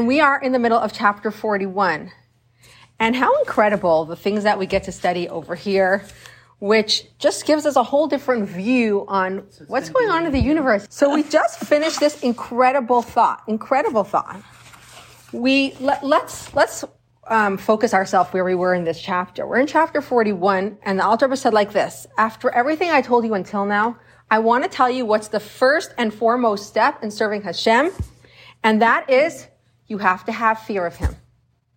And we are in the middle of chapter 41. And how incredible the things that we get to study over here, which just gives us a whole different view on what's going on in the universe. So we just finished this incredible thought, incredible thought. We, let, let's, let's um, focus ourselves where we were in this chapter. We're in chapter 41, and the Alter said like this, after everything I told you until now, I want to tell you what's the first and foremost step in serving Hashem, and that is you have to have fear of Him.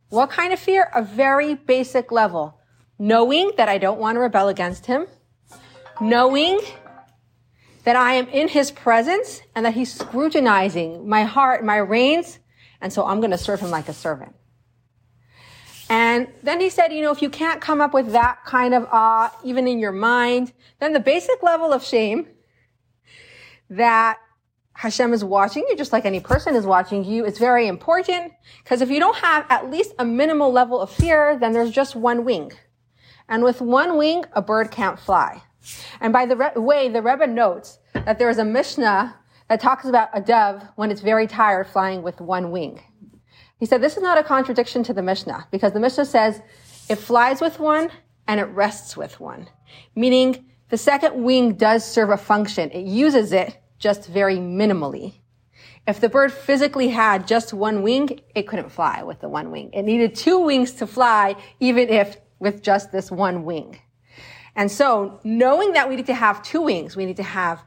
What kind of fear? A very basic level. Knowing that I don't want to rebel against Him, knowing that I am in His presence and that He's scrutinizing my heart, my reins, and so I'm going to serve Him like a servant. And then he said, you know, if you can't come up with that kind of awe, even in your mind, then the basic level of shame that Hashem is watching you, just like any person is watching you, It's very important. Because if you don't have at least a minimal level of fear, then there's just one wing. And with one wing, a bird can't fly. And by the re- way, the Rebbe notes that there is a Mishnah that talks about a dove when it's very tired flying with one wing. He said this is not a contradiction to the Mishnah because the Mishnah says it flies with one and it rests with one, meaning the second wing does serve a function. It uses it just very minimally. If the bird physically had just one wing, it couldn't fly with the one wing. It needed two wings to fly, even if with just this one wing. And so knowing that we need to have two wings, we need to have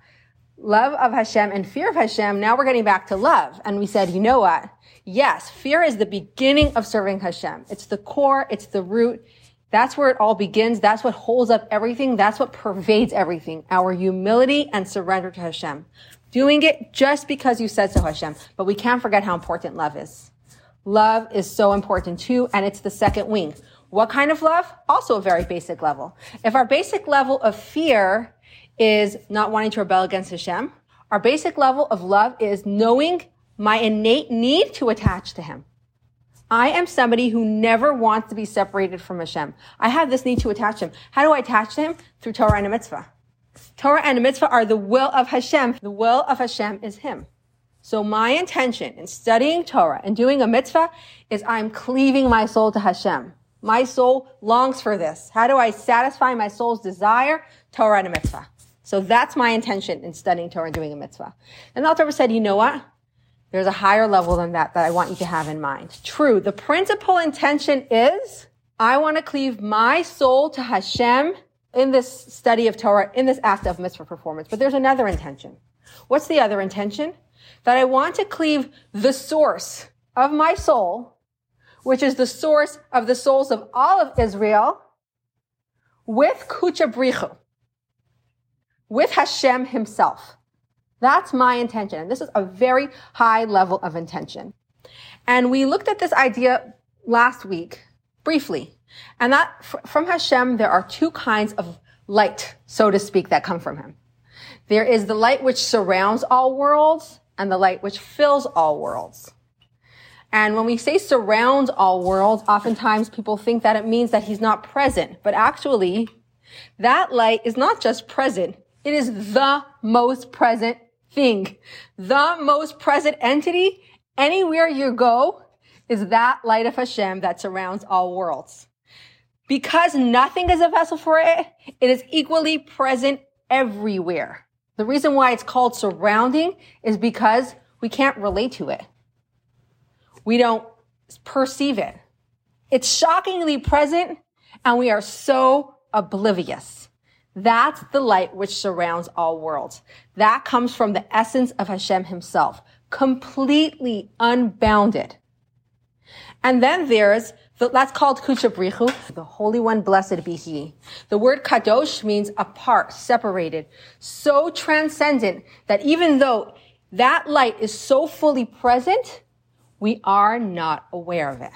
love of Hashem and fear of Hashem. Now we're getting back to love. And we said, you know what? Yes, fear is the beginning of serving Hashem. It's the core. It's the root. That's where it all begins. That's what holds up everything. That's what pervades everything. Our humility and surrender to Hashem. Doing it just because you said so, Hashem. But we can't forget how important love is. Love is so important too, and it's the second wing. What kind of love? Also a very basic level. If our basic level of fear is not wanting to rebel against Hashem, our basic level of love is knowing my innate need to attach to Him. I am somebody who never wants to be separated from Hashem. I have this need to attach Him. How do I attach to Him? Through Torah and a mitzvah. Torah and a mitzvah are the will of Hashem. The will of Hashem is Him. So my intention in studying Torah and doing a mitzvah is I'm cleaving my soul to Hashem. My soul longs for this. How do I satisfy my soul's desire? Torah and a mitzvah. So that's my intention in studying Torah and doing a mitzvah. And the Alter said, you know what? There's a higher level than that that I want you to have in mind. True. The principal intention is I want to cleave my soul to Hashem in this study of Torah, in this act of mitzvah performance. But there's another intention. What's the other intention? That I want to cleave the source of my soul, which is the source of the souls of all of Israel, with Kucha Brichu, with Hashem himself. That's my intention. And this is a very high level of intention. And we looked at this idea last week briefly. And that from Hashem, there are two kinds of light, so to speak, that come from him. There is the light which surrounds all worlds and the light which fills all worlds. And when we say surrounds all worlds, oftentimes people think that it means that he's not present. But actually, that light is not just present. It is the most present thing. The most present entity anywhere you go is that light of Hashem that surrounds all worlds. Because nothing is a vessel for it, it is equally present everywhere. The reason why it's called surrounding is because we can't relate to it. We don't perceive it. It's shockingly present and we are so oblivious. That's the light which surrounds all worlds. That comes from the essence of Hashem himself, completely unbounded. And then there's the, that's called Kuchabrichu, the Holy One, blessed be He. The word Kadosh means apart, separated, so transcendent that even though that light is so fully present, we are not aware of it.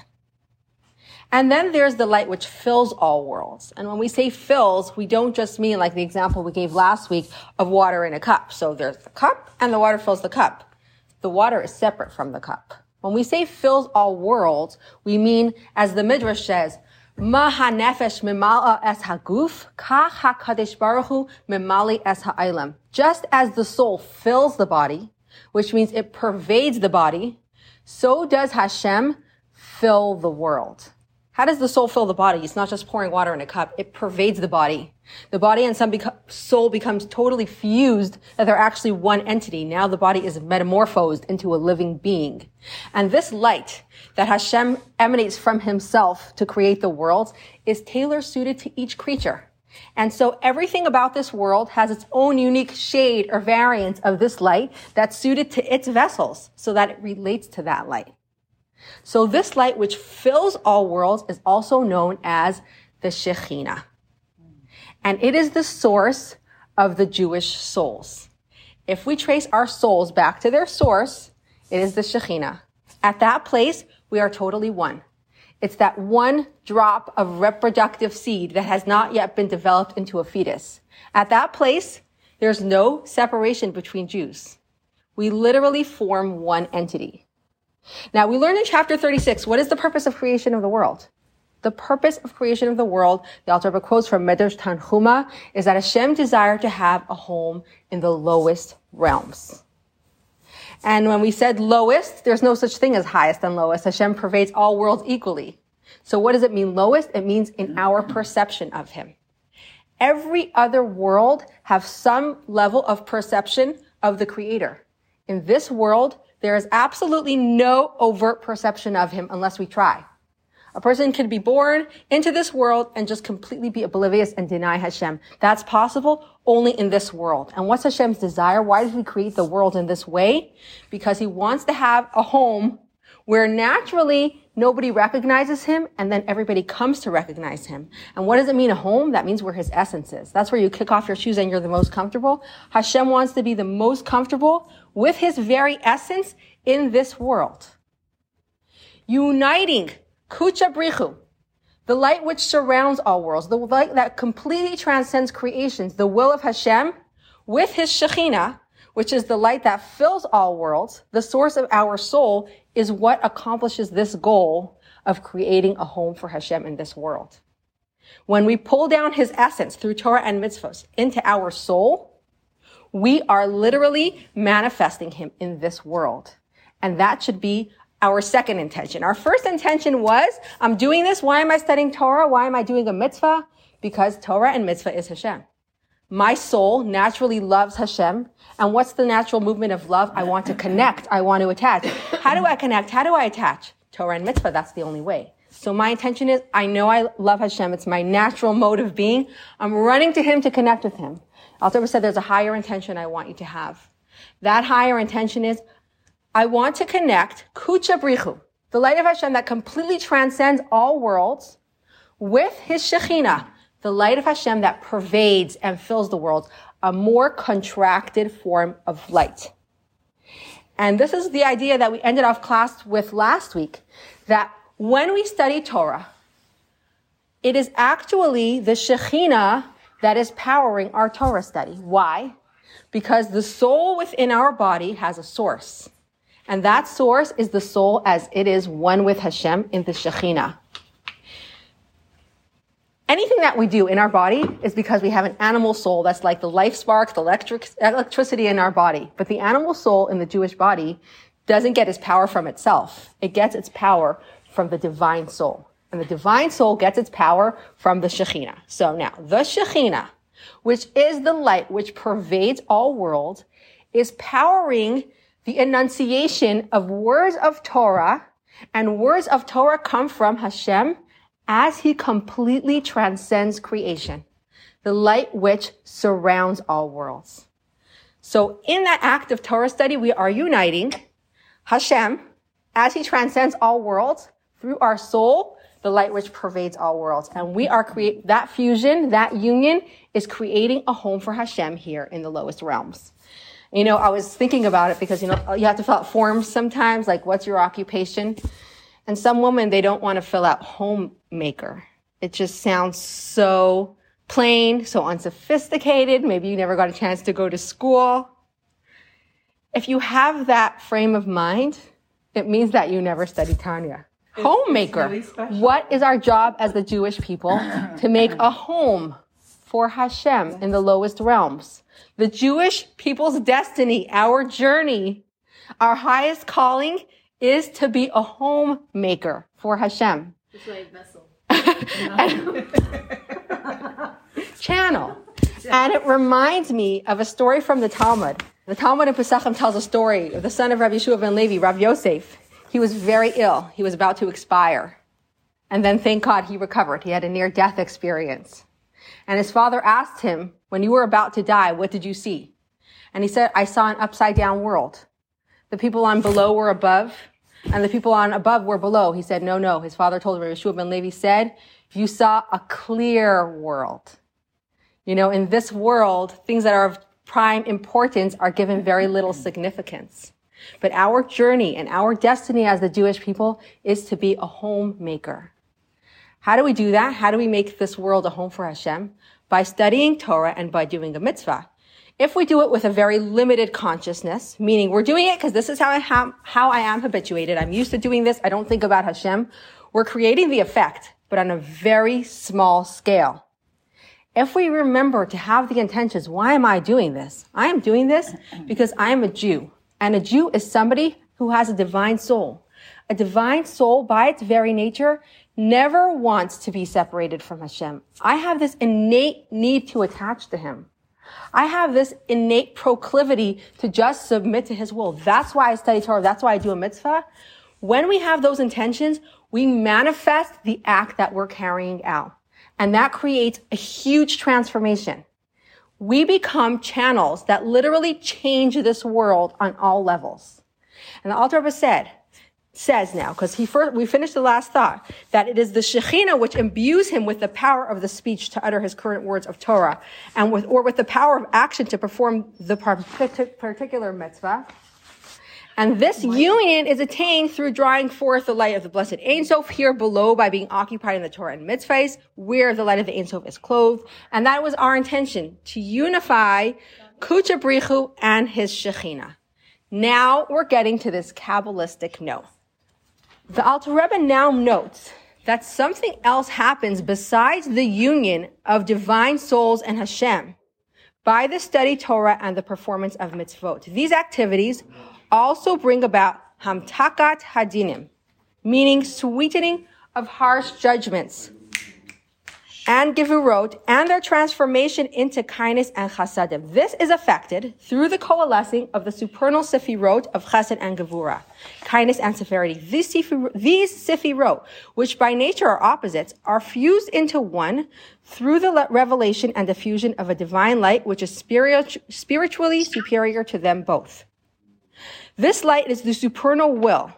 And then there's the light which fills all worlds. And when we say fills, we don't just mean like the example we gave last week of water in a cup. So there's the cup and the water fills the cup. The water is separate from the cup. When we say fills all worlds, we mean, as the Midrash says, Maha nefesh mimala es haguf, ka hakadosh baruch hu mimali es ha'olam. Just as the soul fills the body, which means it pervades the body, so does Hashem fill the world. How does the soul fill the body? It's not just pouring water in a cup. It pervades the body. The body and some beco- soul becomes totally fused that they're actually one entity. Now the body is metamorphosed into a living being. And this light that Hashem emanates from himself to create the world is tailor suited to each creature. And so everything about this world has its own unique shade or variant of this light that's suited to its vessels so that it relates to that light. So this light which fills all worlds is also known as the Shekhinah. And it is the source of the Jewish souls. If we trace our souls back to their source, it is the Shekhinah. At that place, we are totally one. It's that one drop of reproductive seed that has not yet been developed into a fetus. At that place, there's no separation between Jews. We literally form one entity. Now, we learn in chapter 36, what is the purpose of creation of the world? The purpose of creation of the world, the Alter Rebbe quotes from Medrash Tanhuma, is that Hashem desired to have a home in the lowest realms. And when we said lowest, there's no such thing as highest and lowest. Hashem pervades all worlds equally. So what does it mean lowest? It means in our perception of Him. Every other world have some level of perception of the Creator. In this world, there is absolutely no overt perception of Him unless we try. A person can be born into this world and just completely be oblivious and deny Hashem. That's possible only in this world. And what's Hashem's desire? Why did He create the world in this way? Because He wants to have a home where naturally nobody recognizes Him and then everybody comes to recognize Him. And what does it mean a home? That means where His essence is. That's where you kick off your shoes and you're the most comfortable. Hashem wants to be the most comfortable with His very essence in this world. Uniting Kucha Brichu, the light which surrounds all worlds, the light that completely transcends creations, the will of Hashem, with his Shekhinah, which is the light that fills all worlds, the source of our soul, is what accomplishes this goal of creating a home for Hashem in this world. When we pull down his essence through Torah and mitzvahs into our soul, we are literally manifesting him in this world. And that should be our second intention. Our first intention was, I'm doing this. Why am I studying Torah? Why am I doing a mitzvah? Because Torah and mitzvah is Hashem. My soul naturally loves Hashem. And what's the natural movement of love? I want to connect. I want to attach. How do I connect? How do I attach? Torah and mitzvah. That's the only way. So my intention is, I know I love Hashem. It's my natural mode of being. I'm running to Him to connect with Him. Alter said there's a higher intention I want you to have. That higher intention is, I want to connect Kucha Brichu, the light of Hashem that completely transcends all worlds, with His Shekhinah, the light of Hashem that pervades and fills the world, a more contracted form of light. And this is the idea that we ended off class with last week, that when we study Torah, it is actually the Shekhinah that is powering our Torah study. Why? Because the soul within our body has a source. And that source is the soul as it is one with Hashem in the Shekhinah. Anything that we do in our body is because we have an animal soul that's like the life spark, the electric, electricity in our body. But the animal soul in the Jewish body doesn't get its power from itself. It gets its power from the divine soul. And the divine soul gets its power from the Shekhinah. So now, the Shekhinah, which is the light which pervades all worlds, is powering the enunciation of words of Torah, and words of Torah come from Hashem as he completely transcends creation, the light which surrounds all worlds. So in that act of Torah study, we are uniting Hashem as he transcends all worlds through our soul, the light which pervades all worlds. And we are create that fusion, that union is creating a home for Hashem here in the lowest realms. You know, I was thinking about it because, you know, you have to fill out forms sometimes, like what's your occupation? And some women, they don't want to fill out homemaker. It just sounds so plain, so unsophisticated. Maybe you never got a chance to go to school. If you have that frame of mind, it means that you never studied Tanya. It's, homemaker. It's really what is our job as the Jewish people? to make a home for Hashem in the lowest realms. The Jewish people's destiny, our journey, our highest calling is to be a homemaker for Hashem. It's like vessel. Channel. And it reminds me of a story from the Talmud. The Talmud in Pesachim tells a story of the son of Rabbi Yehoshua ben Levi, Rabbi Yosef. He was very ill. He was about to expire. And then thank God he recovered. He had a near death experience. And his father asked him, when you were about to die, what did you see? And he said, I saw an upside down world. The people on below were above and the people on above were below. He said, no, no. His father told him, Yehoshua ben Levi said, you saw a clear world. You know, in this world, things that are of prime importance are given very little significance. But our journey and our destiny as the Jewish people is to be a homemaker. How do we do that? How do we make this world a home for Hashem? By studying Torah and by doing a mitzvah. If we do it with a very limited consciousness, meaning we're doing it because this is how I, have, how I am habituated. I'm used to doing this. I don't think about Hashem. We're creating the effect, but on a very small scale. If we remember to have the intentions, why am I doing this? I am doing this because I am a Jew. And a Jew is somebody who has a divine soul. A divine soul, by its very nature, never wants to be separated from Hashem. I have this innate need to attach to Him. I have this innate proclivity to just submit to His will. That's why I study Torah. That's why I do a mitzvah. When we have those intentions, we manifest the act that we're carrying out. And that creates a huge transformation. We become channels that literally change this world on all levels. And the Alter Rebbe said, says now, because he first, we finished the last thought, that it is the Shekhinah which imbues him with the power of the speech to utter his current words of Torah, and with, or with the power of action to perform the particular mitzvah. And this union is attained through drawing forth the light of the blessed Ein Sof here below by being occupied in the Torah and mitzvahs, where the light of the Ein Sof is clothed. And that was our intention, to unify Kucha Brichu and his Shekhinah. Now we're getting to this Kabbalistic note. The Alter Rebbe now notes that something else happens besides the union of divine souls and Hashem by the study Torah and the performance of mitzvot. These activities also bring about hamtakat hadinim, meaning sweetening of harsh judgments and Gevurot and their transformation into kindness and chasadim. This is affected through the coalescing of the supernal sefirot of chesed and gevura, kindness and severity. These, sefirot, these which by nature are opposites, are fused into one through the revelation and diffusion of a divine light, which is spiritually superior to them both. This light is the supernal will,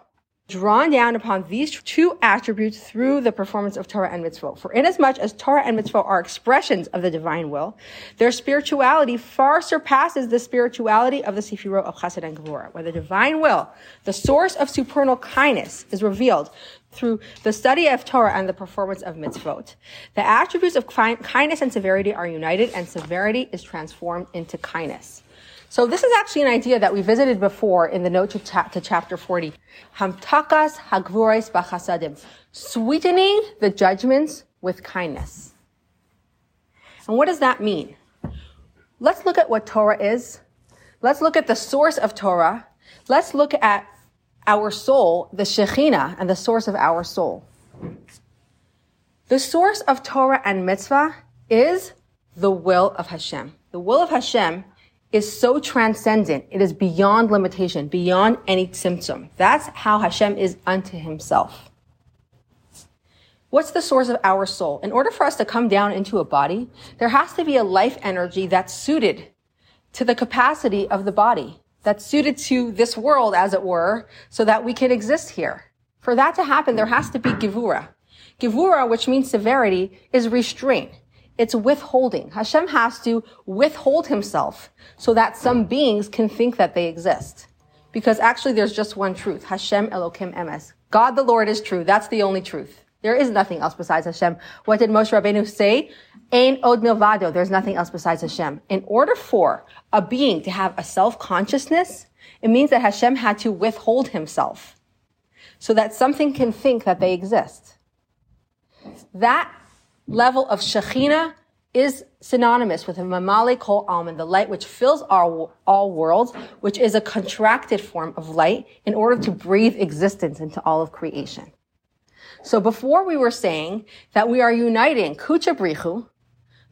drawn down upon these two attributes through the performance of Torah and Mitzvah. For inasmuch as Torah and Mitzvah are expressions of the divine will, their spirituality far surpasses the spirituality of the Sefirot of Chesed and Gevurah, where the divine will, the source of supernal kindness, is revealed through the study of Torah and the performance of mitzvot. The attributes of kindness and severity are united, and severity is transformed into kindness. So this is actually an idea that we visited before in the note to, cha- to chapter 40. Hamtakas hagvures bachasadim. Sweetening the judgments with kindness. And what does that mean? Let's look at what Torah is. Let's look at the source of Torah. Let's look at our soul, the Shekhinah, and the source of our soul. The source of Torah and mitzvah is the will of Hashem. The will of Hashem is so transcendent. It is beyond limitation, beyond any symptom. That's how Hashem is unto himself. What's the source of our soul? In order for us to come down into a body, there has to be a life energy that's suited to the capacity of the body, that's suited to this world, as it were, so that we can exist here. For that to happen, there has to be gevura. Gevura, which means severity, is restraint. It's withholding. Hashem has to withhold himself so that some beings can think that they exist. Because actually there's just one truth. Hashem Elokim Emes. God the Lord is true. That's the only truth. There is nothing else besides Hashem. What did Moshe Rabbeinu say? Ein od milvado. There's nothing else besides Hashem. In order for a being to have a self-consciousness, it means that Hashem had to withhold himself so that something can think that they exist. That level of Shekhinah is synonymous with the Mamale Kol Alman, the light which fills our, all worlds, which is a contracted form of light in order to breathe existence into all of creation. So before we were saying that we are uniting Kucha Brichu,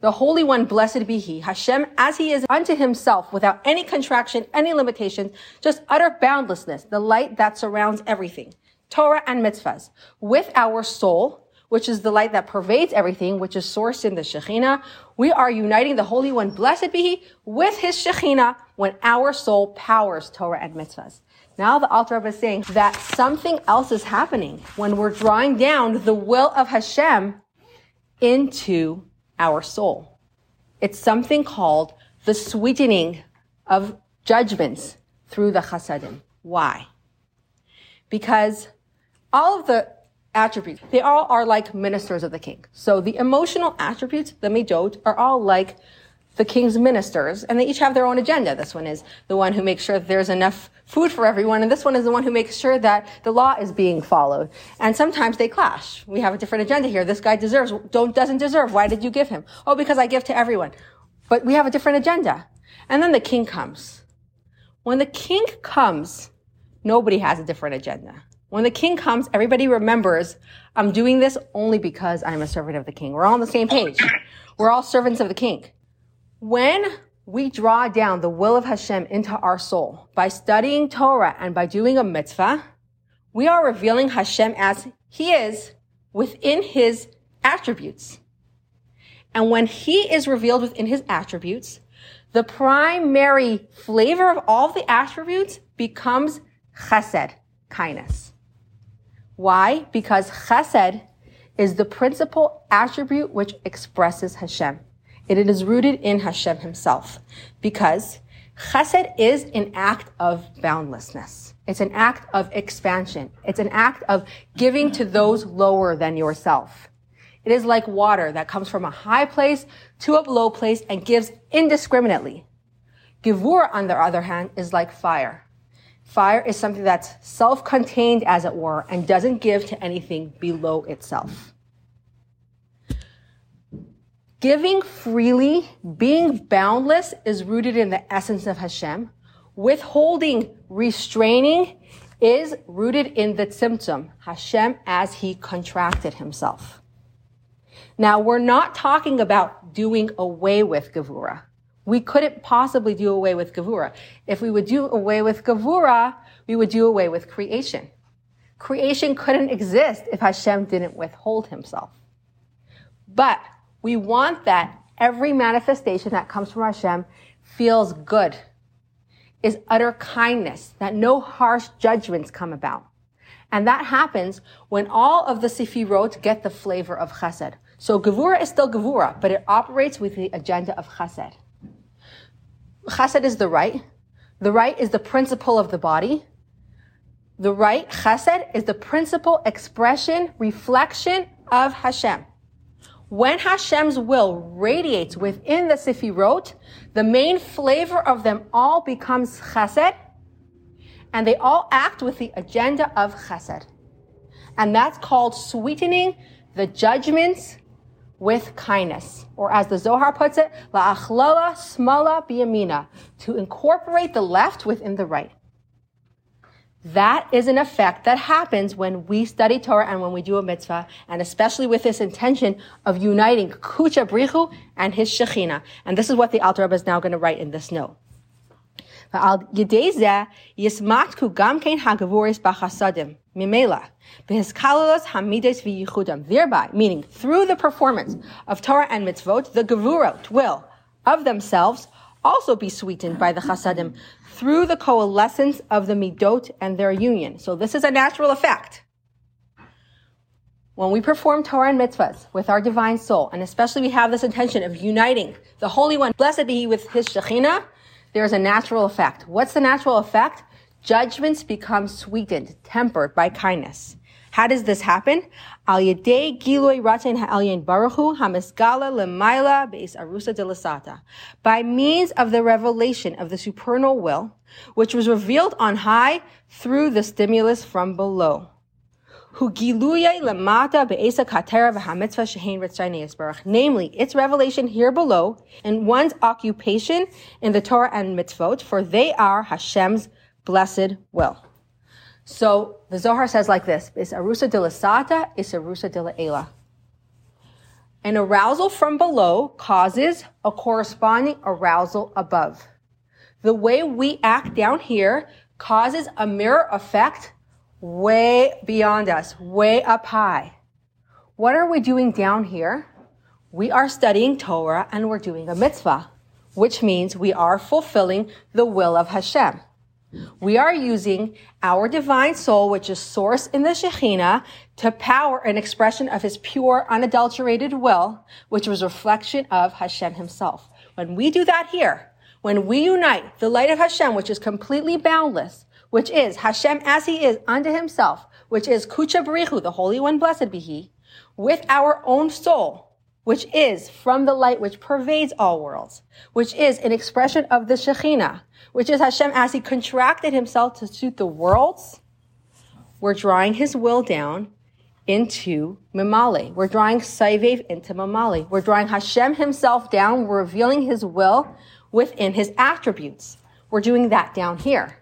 the Holy One, blessed be He, Hashem, as He is unto Himself, without any contraction, any limitations, just utter boundlessness, the light that surrounds everything, Torah and mitzvahs, with our soul, which is the light that pervades everything, which is sourced in the Shekhinah. We are uniting the Holy One, blessed be He, with His Shekhinah when our soul powers Torah and mitzvahs. Now the Alter Rebbe is saying that something else is happening when we're drawing down the will of Hashem into our soul. It's something called the sweetening of judgments through the chasadim. Why? Because all of the attributes. They all are like ministers of the king. So the emotional attributes, the midot, are all like the king's ministers, and they each have their own agenda. This one is the one who makes sure that there's enough food for everyone, and this one is the one who makes sure that the law is being followed. And sometimes they clash. We have a different agenda here. This guy deserves, don't, doesn't deserve. Why did you give him? Oh, because I give to everyone. But we have a different agenda. And then the king comes. When the king comes, nobody has a different agenda. When the king comes, everybody remembers, I'm doing this only because I'm a servant of the king. We're all on the same page. We're all servants of the king. When we draw down the will of Hashem into our soul by studying Torah and by doing a mitzvah, we are revealing Hashem as he is within his attributes. And when he is revealed within his attributes, the primary flavor of all the attributes becomes chesed, kindness. Why? Because chesed is the principal attribute which expresses Hashem. It is rooted in Hashem himself. Because chesed is an act of boundlessness. It's an act of expansion. It's an act of giving to those lower than yourself. It is like water that comes from a high place to a low place and gives indiscriminately. Givur, on the other hand, is like fire. Fire is something that's self-contained, as it were, and doesn't give to anything below itself. Giving freely, being boundless, is rooted in the essence of Hashem. Withholding, restraining, is rooted in the tzimtzum, Hashem as he contracted himself. Now, we're not talking about doing away with Gevura. We couldn't possibly do away with Gavura. If we would do away with Gavura, we would do away with creation. Creation couldn't exist if Hashem didn't withhold himself. But we want that every manifestation that comes from Hashem feels good, is utter kindness, that no harsh judgments come about. And that happens when all of the Sefirot get the flavor of chesed. So Gavura is still Gavura, but it operates with the agenda of chesed. Chesed is the right. The right is the principle of the body. The right, chesed, is the principal expression, reflection of Hashem. When Hashem's will radiates within the Sefirot, the main flavor of them all becomes chesed, and they all act with the agenda of chesed. And that's called sweetening the judgments with kindness, or as the Zohar puts it, la'achlala smala biyamina, to incorporate the left within the right. That is an effect that happens when we study Torah and when we do a mitzvah, and especially with this intention of uniting Kucha Brihu and his Shekhinah. And this is what the Alter Rebbe is now going to write in this note. Yismatku Hagavuris Mimela, v'hiskalos hamides viyichudam. Thereby, meaning through the performance of Torah and mitzvot, the gevurot will of themselves also be sweetened by the chasadim through the coalescence of the midot and their union. So this is a natural effect. When we perform Torah and mitzvahs with our divine soul, and especially we have this intention of uniting the Holy One, blessed be He with His Shekhinah, there's a natural effect. What's the natural effect? Judgments become sweetened, tempered by kindness. How does this happen? Al ha'elyon baruchu hamisgala lemaila beis arusa delasata. By means of the revelation of the supernal will, which was revealed on high through the stimulus from below. Namely, its revelation here below and one's occupation in the Torah and mitzvot, for they are Hashem's blessed will. So the Zohar says like this, is arusa de sata, is arusa de ela. An arousal from below causes a corresponding arousal above. The way we act down here causes a mirror effect way beyond us, way up high. What are we doing down here? We are studying Torah and we're doing a mitzvah, which means we are fulfilling the will of Hashem. We are using our divine soul, which is source in the Shekhinah, to power an expression of his pure, unadulterated will, which was reflection of Hashem himself. When we do that here, when we unite the light of Hashem, which is completely boundless, which is Hashem as he is unto himself, which is Kucha Barichu, the Holy One, blessed be he, with our own soul, which is from the light which pervades all worlds, which is an expression of the Shekhinah, which is Hashem as he contracted himself to suit the worlds, we're drawing his will down into Mimale. We're drawing Saivev into Mimale. We're drawing Hashem himself down. We're revealing his will within his attributes. We're doing that down here.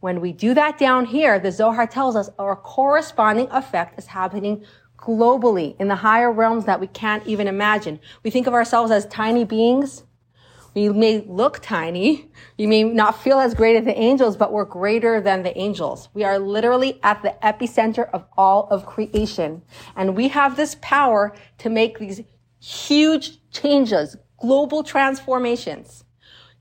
When we do that down here, the Zohar tells us our corresponding effect is happening globally in the higher realms that we can't even imagine. We think of ourselves as tiny beings. We may look tiny. You may not feel as great as the angels, but we're greater than the angels. We are literally at the epicenter of all of creation. And we have this power to make these huge changes, global transformations.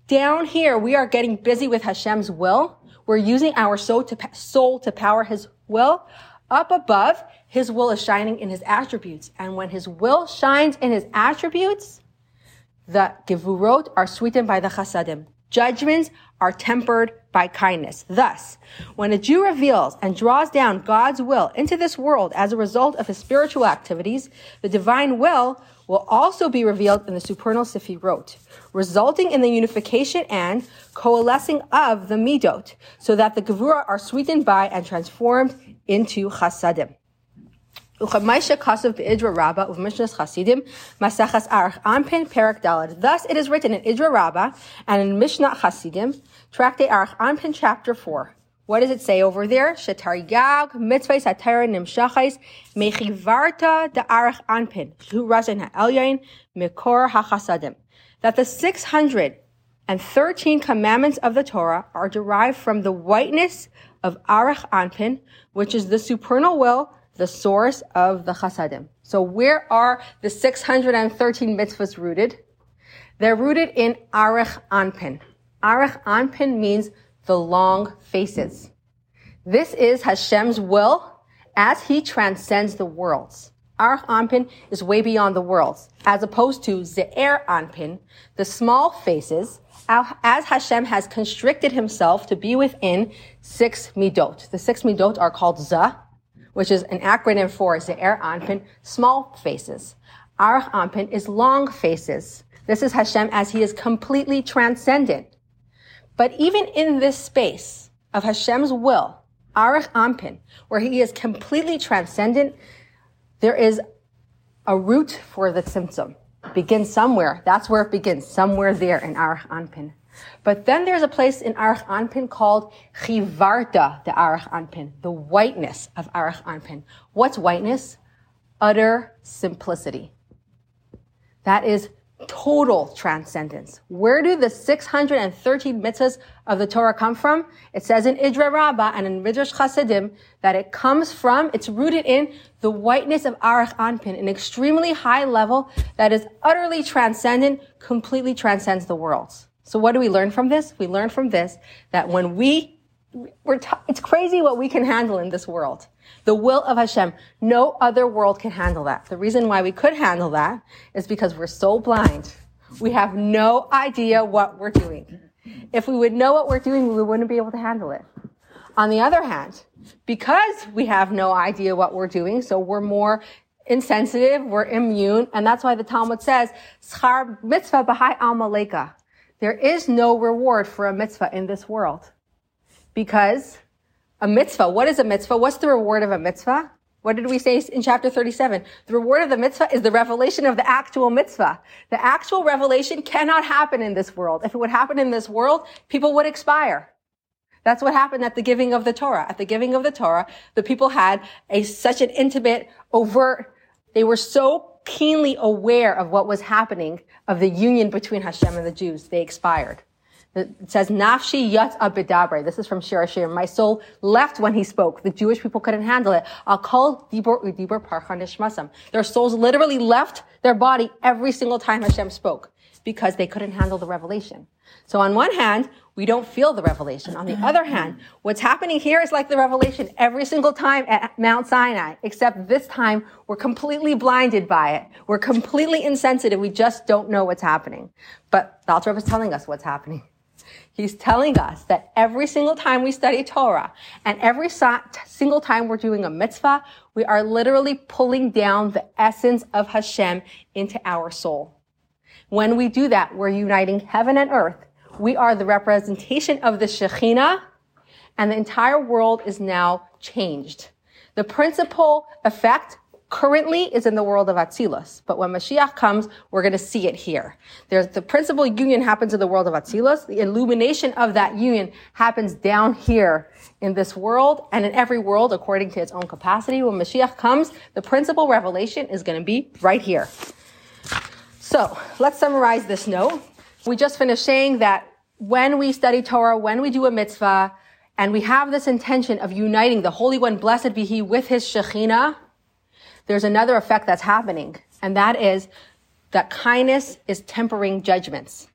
Down here, we are getting busy with Hashem's will we're using our soul to, soul to power his will. Up above, his will is shining in his attributes. And when his will shines in his attributes, the gevurot are sweetened by the chasadim. Judgments are tempered by kindness. Thus, when a Jew reveals and draws down God's will into this world as a result of his spiritual activities, the divine will will also be revealed in the supernal sefirot, resulting in the unification and coalescing of the midot, so that the gevura are sweetened by and transformed into chasadim. Thus it is written in Idra Rabbah and in Mishnah Chasidim, Tractate Arach Anpin, chapter 4. What does it say over there? Shetarigag mitzvahs hatayra nimshachais mechivarta de arach anpin shu rasin ha'elyain mikor hachasadim. That the 613 commandments of the Torah are derived from the whiteness of arach anpin, which is the supernal will, the source of the chasadim. So where are the 613 mitzvahs rooted? They're rooted in arach anpin. Arach anpin means the long faces. This is Hashem's will as he transcends the worlds. Arach Anpin is way beyond the worlds, as opposed to Ze'er Anpin, the small faces, as Hashem has constricted himself to be within six midot. The six midot are called Za, which is an acronym for Ze'er Anpin, small faces. Arach Anpin is long faces. This is Hashem as he is completely transcendent. But even in this space of Hashem's will, Arach Anpin, where he is completely transcendent, there is a root for the symptom. Begins somewhere. That's where it begins, somewhere there in Arach Anpin. But then there's a place in Arach Anpin called Chivarta de Arach Anpin, the whiteness of Arach Anpin. What's whiteness? Utter simplicity. That is total transcendence. Where do the 613 mitzvahs of the Torah come from? It says in Idra Rabbah and in Midrash Chasidim that it comes from, it's rooted in the whiteness of Arach Anpin, an extremely high level that is utterly transcendent, completely transcends the worlds. So what do we learn from this? We learn from this that when we, we're t- it's crazy what we can handle in this world. The will of Hashem. No other world can handle that. The reason why we could handle that is because we're so blind. We have no idea what we're doing. If we would know what we're doing, we wouldn't be able to handle it. On the other hand, because we have no idea what we're doing, so we're more insensitive, we're immune, and that's why the Talmud says, Schar mitzvah b'hai al There is no reward for a mitzvah in this world. Because a mitzvah. What is a mitzvah? What's the reward of a mitzvah? What did we say in chapter 37? The reward of the mitzvah is the revelation of the actual mitzvah. The actual revelation cannot happen in this world. If it would happen in this world, people would expire. That's what happened at the giving of the Torah. At the giving of the Torah, the people had a, such an intimate, overt, they were so keenly aware of what was happening, of the union between Hashem and the Jews. They expired. It says, Nafshi yat abidabre. This is from Shir. My soul left when he spoke. The Jewish people couldn't handle it. I'll call dibor udibor parchan. Their souls literally left their body every single time Hashem spoke because they couldn't handle the revelation. So on one hand, we don't feel the revelation. On the other hand, what's happening here is like the revelation every single time at Mount Sinai, except this time we're completely blinded by it. We're completely insensitive. We just don't know what's happening. But the Alter is telling us what's happening. He's telling us that every single time we study Torah and every single time we're doing a mitzvah, we are literally pulling down the essence of Hashem into our soul. When we do that, we're uniting heaven and earth. We are the representation of the Shekhinah and the entire world is now changed. The principal effect currently is in the world of Atzilus. But when Mashiach comes, we're going to see it here. There's the principal union happens in the world of Atzilus. The illumination of that union happens down here in this world and in every world according to its own capacity. When Mashiach comes, the principal revelation is going to be right here. So let's summarize this note. We just finished saying that when we study Torah, when we do a mitzvah, and we have this intention of uniting the Holy One, blessed be He, with His Shekhinah, there's another effect that's happening, and that is that kindness is tempering judgments.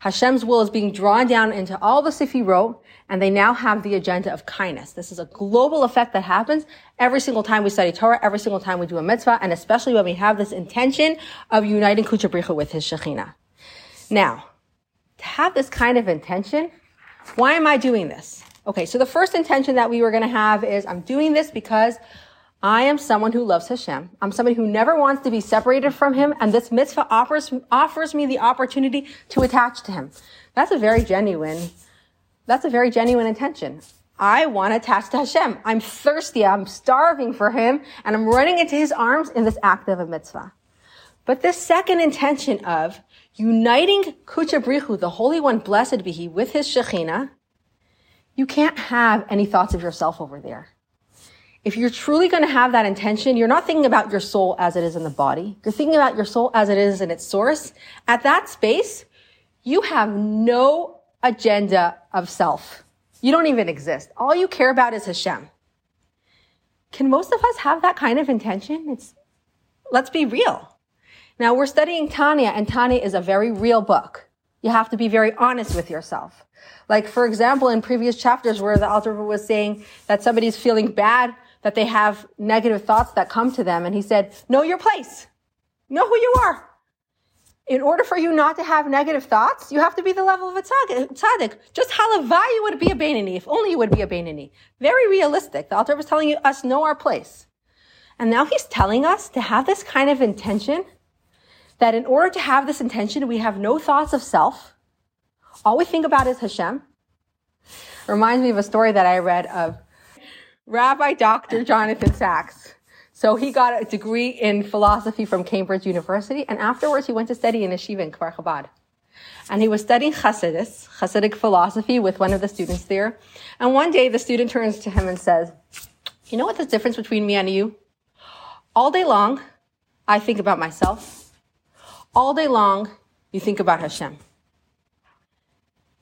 Hashem's will is being drawn down into all the Sefirot, and they now have the agenda of kindness. This is a global effect that happens every single time we study Torah, every single time we do a mitzvah, and especially when we have this intention of uniting Kuchabricha with his Shekhinah. Now, to have this kind of intention, why am I doing this? Okay, so the first intention that we were going to have is I'm doing this because I am someone who loves Hashem. I'm somebody who never wants to be separated from Him, and this mitzvah offers, offers me the opportunity to attach to Him. That's a very genuine, that's a very genuine intention. I want to attach to Hashem. I'm thirsty. I'm starving for Him, and I'm running into His arms in this act of a mitzvah. But this second intention of uniting Kuchabrichu, the Holy One, blessed be He, with His Shekhinah, you can't have any thoughts of yourself over there. If you're truly going to have that intention, you're not thinking about your soul as it is in the body. You're thinking about your soul as it is in its source. At that space, you have no agenda of self. You don't even exist. All you care about is Hashem. Can most of us have that kind of intention? It's, let's be real. Now we're studying Tanya and Tanya is a very real book. You have to be very honest with yourself. Like, for example, in previous chapters where the Alter was saying that somebody's feeling bad that they have negative thoughts that come to them. And he said, know your place. Know who you are. In order for you not to have negative thoughts, you have to be the level of a tzaddik. Just halavai you would be a Bainani, if only you would be a Bainani. Very realistic. The Alter was telling you, us know our place. And now he's telling us to have this kind of intention that in order to have this intention, we have no thoughts of self. All we think about is Hashem. Reminds me of a story that I read of Rabbi Dr. Jonathan Sacks. So he got a degree in philosophy from Cambridge University, and afterwards he went to study in a yeshiva in Kfar Chabad. And he was studying Hasidus, Hasidic philosophy, with one of the students there. And one day the student turns to him and says, You know what the difference between me and you? All day long, I think about myself. All day long, you think about Hashem.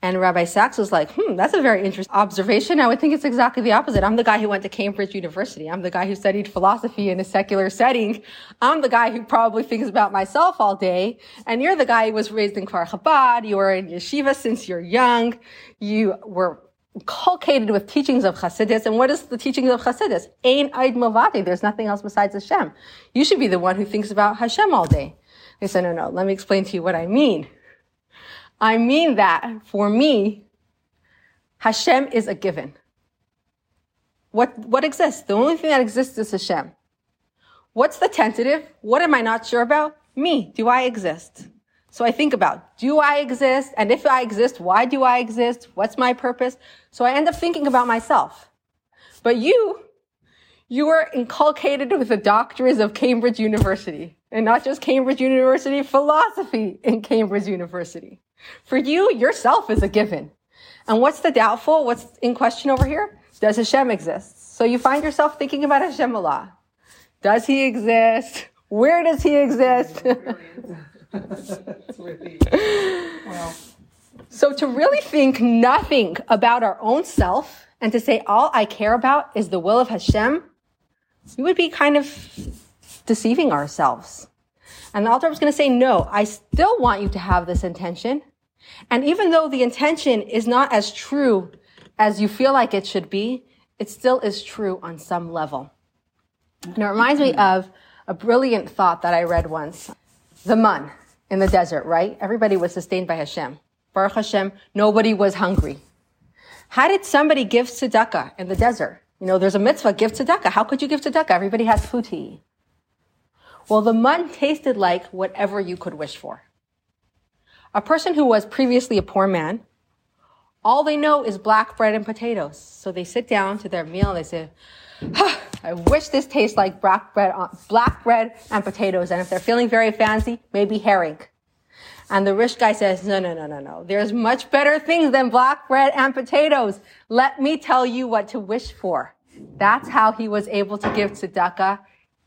And Rabbi Sacks was like, hmm, that's a very interesting observation. I would think it's exactly the opposite. I'm the guy who went to Cambridge University. I'm the guy who studied philosophy in a secular setting. I'm the guy who probably thinks about myself all day. And you're the guy who was raised in Kfar Chabad. You were in yeshiva since you're young. You were inculcated with teachings of Chassidus. And what is the teachings of Chassidus? Ein od milvado. There's nothing else besides Hashem. You should be the one who thinks about Hashem all day. They said, no, no, let me explain to you what I mean. I mean that for me, Hashem is a given. What, what exists? The only thing that exists is Hashem. What's the tentative? What am I not sure about? Me. Do I exist? So I think about, do I exist? And if I exist, why do I exist? What's my purpose? So I end up thinking about myself. But you, You were inculcated with the doctrines of Cambridge University, and not just Cambridge University, philosophy in Cambridge University. For you, yourself is a given. And what's the doubtful? What's in question over here? Does Hashem exist? So you find yourself thinking about Hashem a lot. Does he exist? Where does he exist? So to really think nothing about our own self and to say all I care about is the will of Hashem, we would be kind of deceiving ourselves. And the Alter was going to say, no, I still want you to have this intention. And even though the intention is not as true as you feel like it should be, it still is true on some level. And it reminds me of a brilliant thought that I read once. The man in the desert, right? Everybody was sustained by Hashem. Baruch Hashem, nobody was hungry. How did somebody give tzedakah in the desert? You know, there's a mitzvah, give tzedakah. How could you give tzedakah? Everybody has food to eat. Well, the man tasted like whatever you could wish for. A person who was previously a poor man, all they know is black bread and potatoes. So they sit down to their meal and they say, I wish this tastes like black bread, black bread and potatoes. And if they're feeling very fancy, maybe herring. And the rich guy says, no, no, no, no, no. There's much better things than black bread and potatoes. Let me tell you what to wish for. That's how he was able to give tzedakah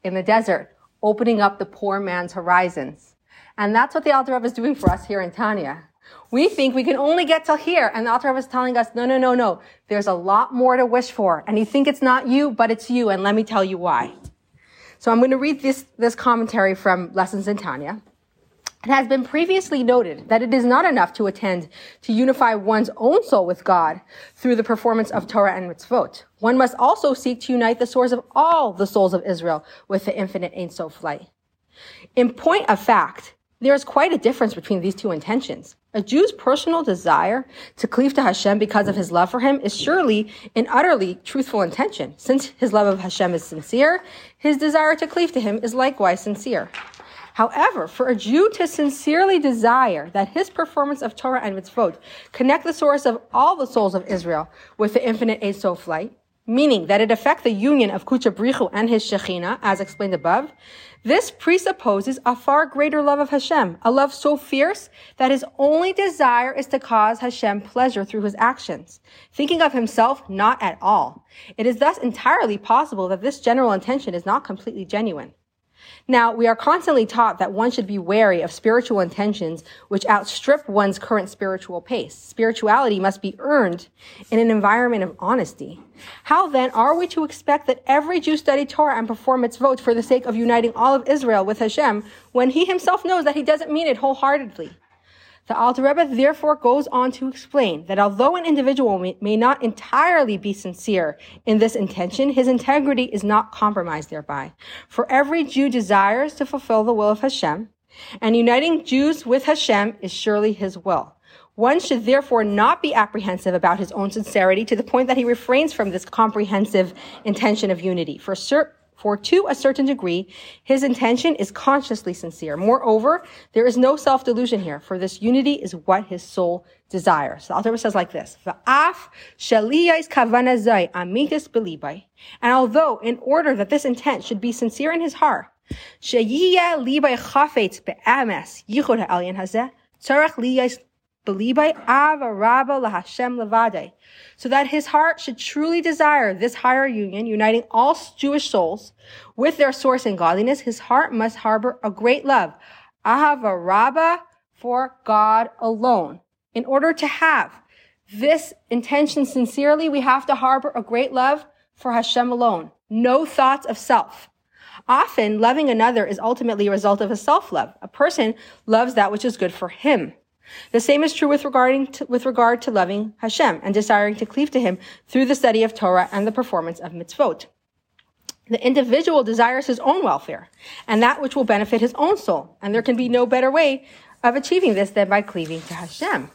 in the desert, opening up the poor man's horizons. And that's what the Alter Rebbe is doing for us here in Tanya. We think we can only get till here, and the Alter Rebbe is telling us, no, no, no, no. There's a lot more to wish for, and you think it's not you, but it's you, and let me tell you why. So I'm going to read this, this commentary from Lessons in Tanya. It has been previously noted that it is not enough to attend to unify one's own soul with God through the performance of Torah and mitzvot. One must also seek to unite the source of all the souls of Israel with the infinite Ein Sof light. In point of fact, there is quite a difference between these two intentions. A Jew's personal desire to cleave to Hashem because of his love for him is surely an utterly truthful intention. Since his love of Hashem is sincere, his desire to cleave to him is likewise sincere. However, for a Jew to sincerely desire that his performance of Torah and mitzvot connect the source of all the souls of Israel with the infinite Ein Sof light, meaning that it affect the union of Kucha Brichu and his Shekhinah, as explained above, this presupposes a far greater love of Hashem, a love so fierce that his only desire is to cause Hashem pleasure through his actions, thinking of himself not at all. It is thus entirely possible that this general intention is not completely genuine. Now, we are constantly taught that one should be wary of spiritual intentions which outstrip one's current spiritual pace. Spirituality must be earned in an environment of honesty. How then are we to expect that every Jew study Torah and perform mitzvot for the sake of uniting all of Israel with Hashem when he himself knows that he doesn't mean it wholeheartedly? The Alter Rebbe therefore goes on to explain that although an individual may, may, not entirely be sincere in this intention, his integrity is not compromised thereby. For every Jew desires to fulfill the will of Hashem, and uniting Jews with Hashem is surely his will. One should therefore not be apprehensive about his own sincerity to the point that he refrains from this comprehensive intention of unity. For certain for to a certain degree, his intention is consciously sincere. Moreover, there is no self-delusion here, for this unity is what his soul desires. The Alter says like this, And although, in order that this intent should be sincere in his heart, so that his heart should truly desire this higher union, uniting all Jewish souls with their source in godliness, his heart must harbor a great love, ahava rabba, for God alone. In order to have this intention sincerely, we have to harbor a great love for Hashem alone. No thoughts of self. Often, loving another is ultimately a result of a self-love. A person loves that which is good for him. The same is true with regarding to, with regard to loving Hashem and desiring to cleave to Him through the study of Torah and the performance of mitzvot. The individual desires his own welfare and that which will benefit his own soul, and there can be no better way of achieving this than by cleaving to Hashem.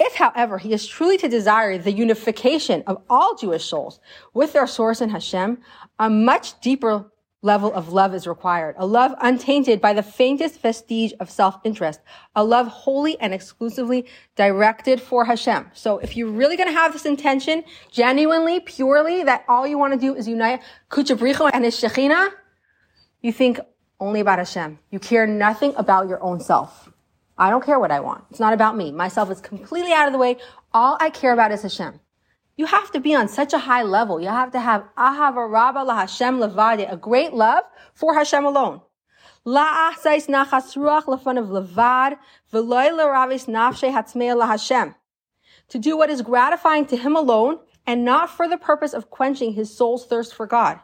If, however, he is truly to desire the unification of all Jewish souls with their source in Hashem, a much deeper level of love is required. A love untainted by the faintest vestige of self-interest. A love wholly and exclusively directed for Hashem. So if you're really going to have this intention, genuinely, purely, that all you want to do is unite Kuchabricho and his Shekhinah, you think only about Hashem. You care nothing about your own self. I don't care what I want. It's not about me. Myself is completely out of the way. All I care about is Hashem. You have to be on such a high level. You have to have ahava rabba la Hashem levade, a great love for Hashem alone. Levad, v'loy nafshe la Hashem. To do what is gratifying to him alone, and not for the purpose of quenching his soul's thirst for God.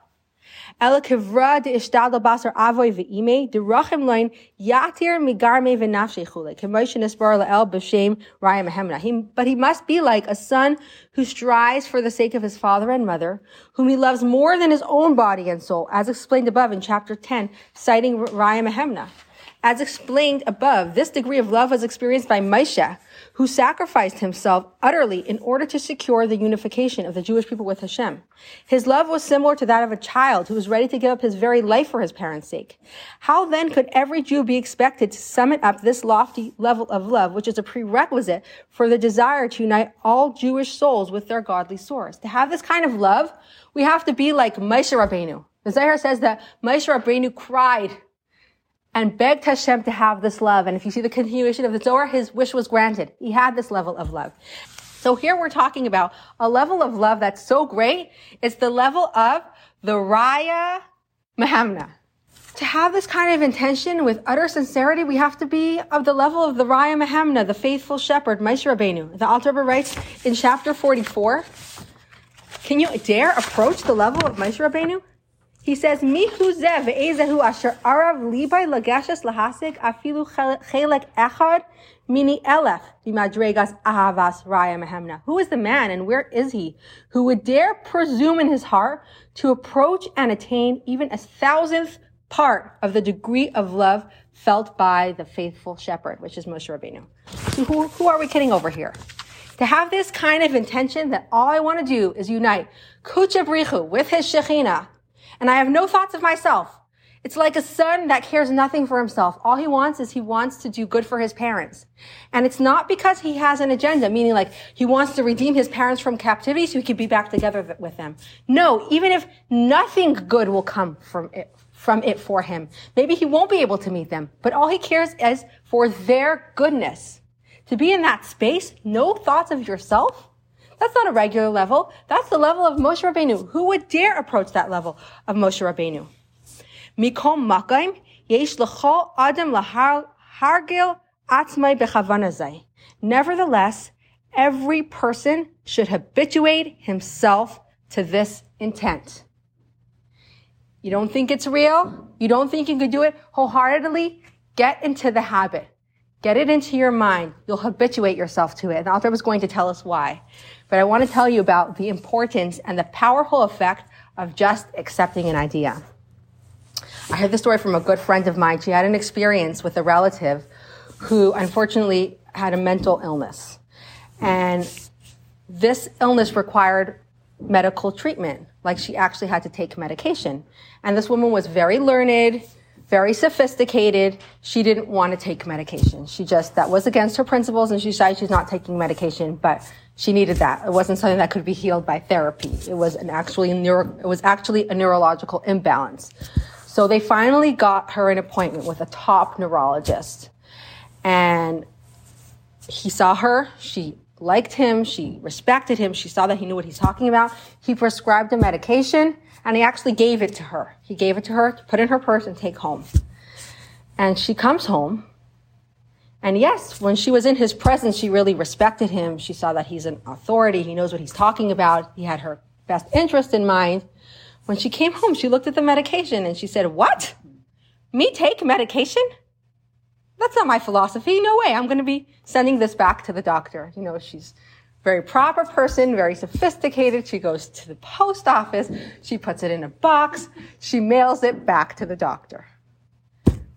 Ela kivra de ishtadal basar avoy ve'ime, de rachim loin yatir migarme v'nafshe chule, kemoishin esbar la'el b'shem raya mehemna. But he must be like a son who strives for the sake of his father and mother, whom he loves more than his own body and soul, as explained above in chapter 10, citing Raya Mehemna. As explained above, this degree of love was experienced by Moshe, who sacrificed himself utterly in order to secure the unification of the Jewish people with Hashem. His love was similar to that of a child who was ready to give up his very life for his parents' sake. How then could every Jew be expected to summit up this lofty level of love, which is a prerequisite for the desire to unite all Jewish souls with their godly source? To have this kind of love, we have to be like Moshe Rabbeinu. The Zohar says that Moshe Rabbeinu cried and begged Hashem to have this love. And if you see the continuation of the Zohar, his wish was granted. He had this level of love. So here we're talking about a level of love that's so great. It's the level of the Raya Mehemna. To have this kind of intention with utter sincerity, we have to be of the level of the Raya Mehemna, the faithful shepherd, Moshe Rabbeinu. The Alter Rebbe writes in chapter 44, can you dare approach the level of Moshe Rabbeinu? He says, Mihu zev asher arav libay lagashes lahasik afilu chelek echad mini elech bimadregas ahavas raya mehemna. Who is the man and where is he who would dare presume in his heart to approach and attain even a thousandth part of the degree of love felt by the faithful shepherd, which is Moshe Rabbeinu. So who, who are we kidding over here? To have this kind of intention that all I want to do is unite Kuchabrichu with his Shekhinah and I have no thoughts of myself. It's like a son that cares nothing for himself. All he wants is he wants to do good for his parents. And it's not because he has an agenda, meaning like he wants to redeem his parents from captivity so he can be back together with them. No, even if nothing good will come from it, from it for him, maybe he won't be able to meet them, but all he cares is for their goodness. To be in that space, no thoughts of yourself, that's not a regular level. That's the level of Moshe Rabbeinu. Who would dare approach that level of Moshe Rabbeinu? Mikom makaim yesh l'chol adam lahargil atzmai bechavanazai. Nevertheless, every person should habituate himself to this intent. You don't think it's real? You don't think you can do it wholeheartedly? Get into the habit. Get it into your mind. You'll habituate yourself to it. And the author was going to tell us why. But I want to tell you about the importance and the powerful effect of just accepting an idea. I heard the story from a good friend of mine. She had an experience with a relative who unfortunately had a mental illness. And this illness required medical treatment. Like she actually had to take medication. And this woman was very learned, very sophisticated. She didn't want to take medication. She just, that was against her principles and she decided she's not taking medication, but she needed that. It wasn't something that could be healed by therapy. It was an actually neuro, it was actually a neurological imbalance. So they finally got her an appointment with a top neurologist and he saw her. She liked him. She respected him. She saw that he knew what he's talking about. He prescribed a medication and he actually gave it to her. He gave it to her to put in her purse and take home. And she comes home. And yes, when she was in his presence, she really respected him. She saw that he's an authority. He knows what he's talking about. He had her best interest in mind. When she came home, she looked at the medication and she said, what? Me take medication? That's not my philosophy. No way. I'm going to be sending this back to the doctor. You know, she's very proper person, very sophisticated. She goes to the post office. She puts it in a box. She mails it back to the doctor.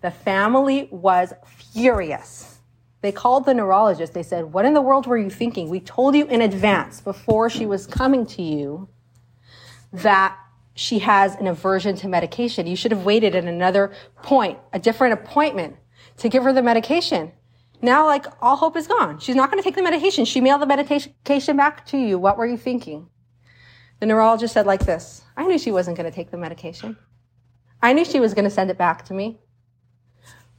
The family was furious. They called the neurologist. They said, what in the world were you thinking? We told you in advance before she was coming to you that she has an aversion to medication. You should have waited at another point, a different appointment to give her the medication. Now, like, all hope is gone. She's not going to take the medication. She mailed the medication back to you. What were you thinking? The neurologist said like this. I knew she wasn't going to take the medication. I knew she was going to send it back to me.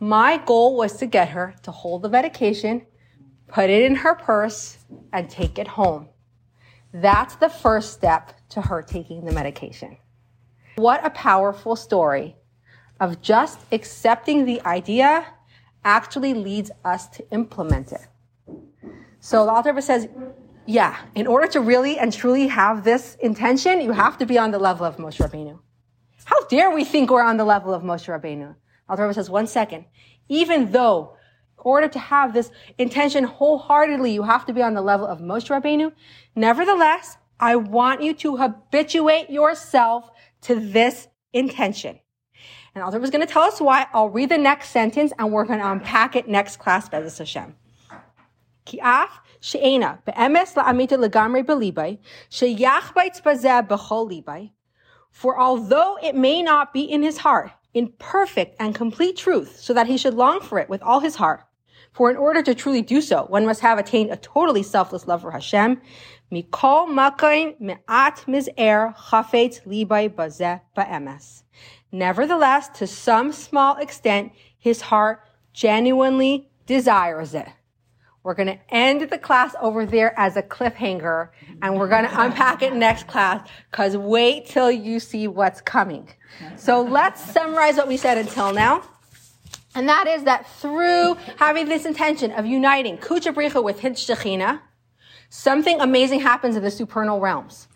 My goal was to get her to hold the medication, put it in her purse, and take it home. That's the first step to her taking the medication. What a powerful story of just accepting the idea actually leads us to implement it. So the author says, yeah, in order to really and truly have this intention, you have to be on the level of Moshe Rabbeinu. How dare we think we're on the level of Moshe Rabbeinu? Alter says, one second. Even though, in order to have this intention wholeheartedly, you have to be on the level of Moshe Rabbeinu. Nevertheless, I want you to habituate yourself to this intention. And Alter was going to tell us why. I'll read the next sentence and we're going to unpack it next class, Bezras Hashem. Ki'af she'ena be'emes la'amita legamre she'yach b'chol libai for although it may not be in his heart, in perfect and complete truth, so that he should long for it with all his heart, for in order to truly do so, one must have attained a totally selfless love for Hashem. Mikol makain me'at miz'er chafetz libay bazeh ba'emes. Nevertheless, to some small extent, his heart genuinely desires it. We're going to end the class over there as a cliffhanger and we're going to unpack it next class because wait till you see what's coming. So let's summarize what we said until now. And that is that through having this intention of uniting Kucha Bricha with Hit Shechina, something amazing happens in the supernal realms.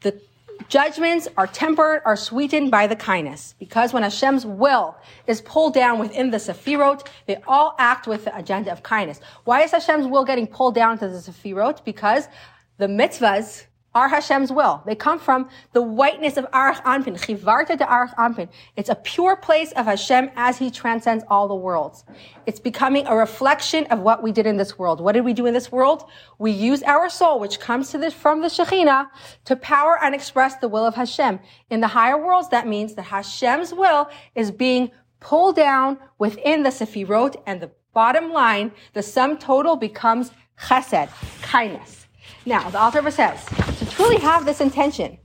The Judgments are tempered, are sweetened by the kindness. Because when Hashem's will is pulled down within the Sefirot, they all act with the agenda of kindness. Why is Hashem's will getting pulled down to the Sefirot? Because the mitzvahs are Hashem's will. They come from the whiteness of Arich Anpin, Chivarta de Arich Anpin. It's a pure place of Hashem as He transcends all the worlds. It's becoming a reflection of what we did in this world. What did we do in this world? We use our soul, which comes to this from the Shekhinah, to power and express the will of Hashem. In the higher worlds, that means that Hashem's will is being pulled down within the Sefirot, and the bottom line, the sum total becomes chesed, kindness. Now, the author says, truly have this intention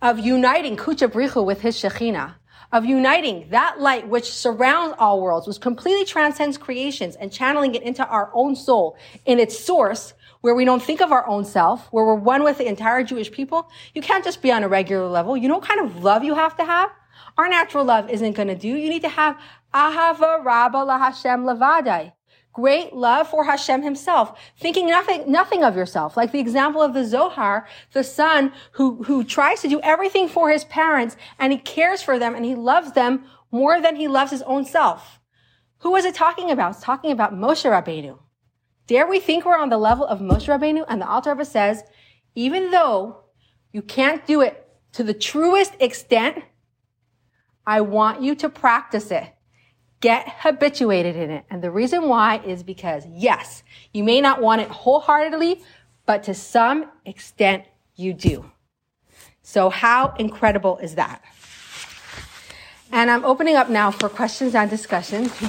of uniting Kucha Bricha with his Shekhinah, of uniting that light which surrounds all worlds, which completely transcends creations and channeling it into our own soul in its source, where we don't think of our own self, where we're one with the entire Jewish people, you can't just be on a regular level. You know what kind of love you have to have? Our natural love isn't going to do. You need to have ahava rabba la Hashem levadai great love for Hashem himself, thinking nothing, nothing of yourself. Like the example of the Zohar, the son who, who tries to do everything for his parents and he cares for them and he loves them more than he loves his own self. Who was it talking about? It's talking about Moshe Rabbeinu. Dare we think we're on the level of Moshe Rabbeinu? And the Alter Rebbe says, even though you can't do it to the truest extent, I want you to practice it. Get habituated in it. And the reason why is because yes, you may not want it wholeheartedly, but to some extent you do. So how incredible is that? And I'm opening up now for questions and discussions.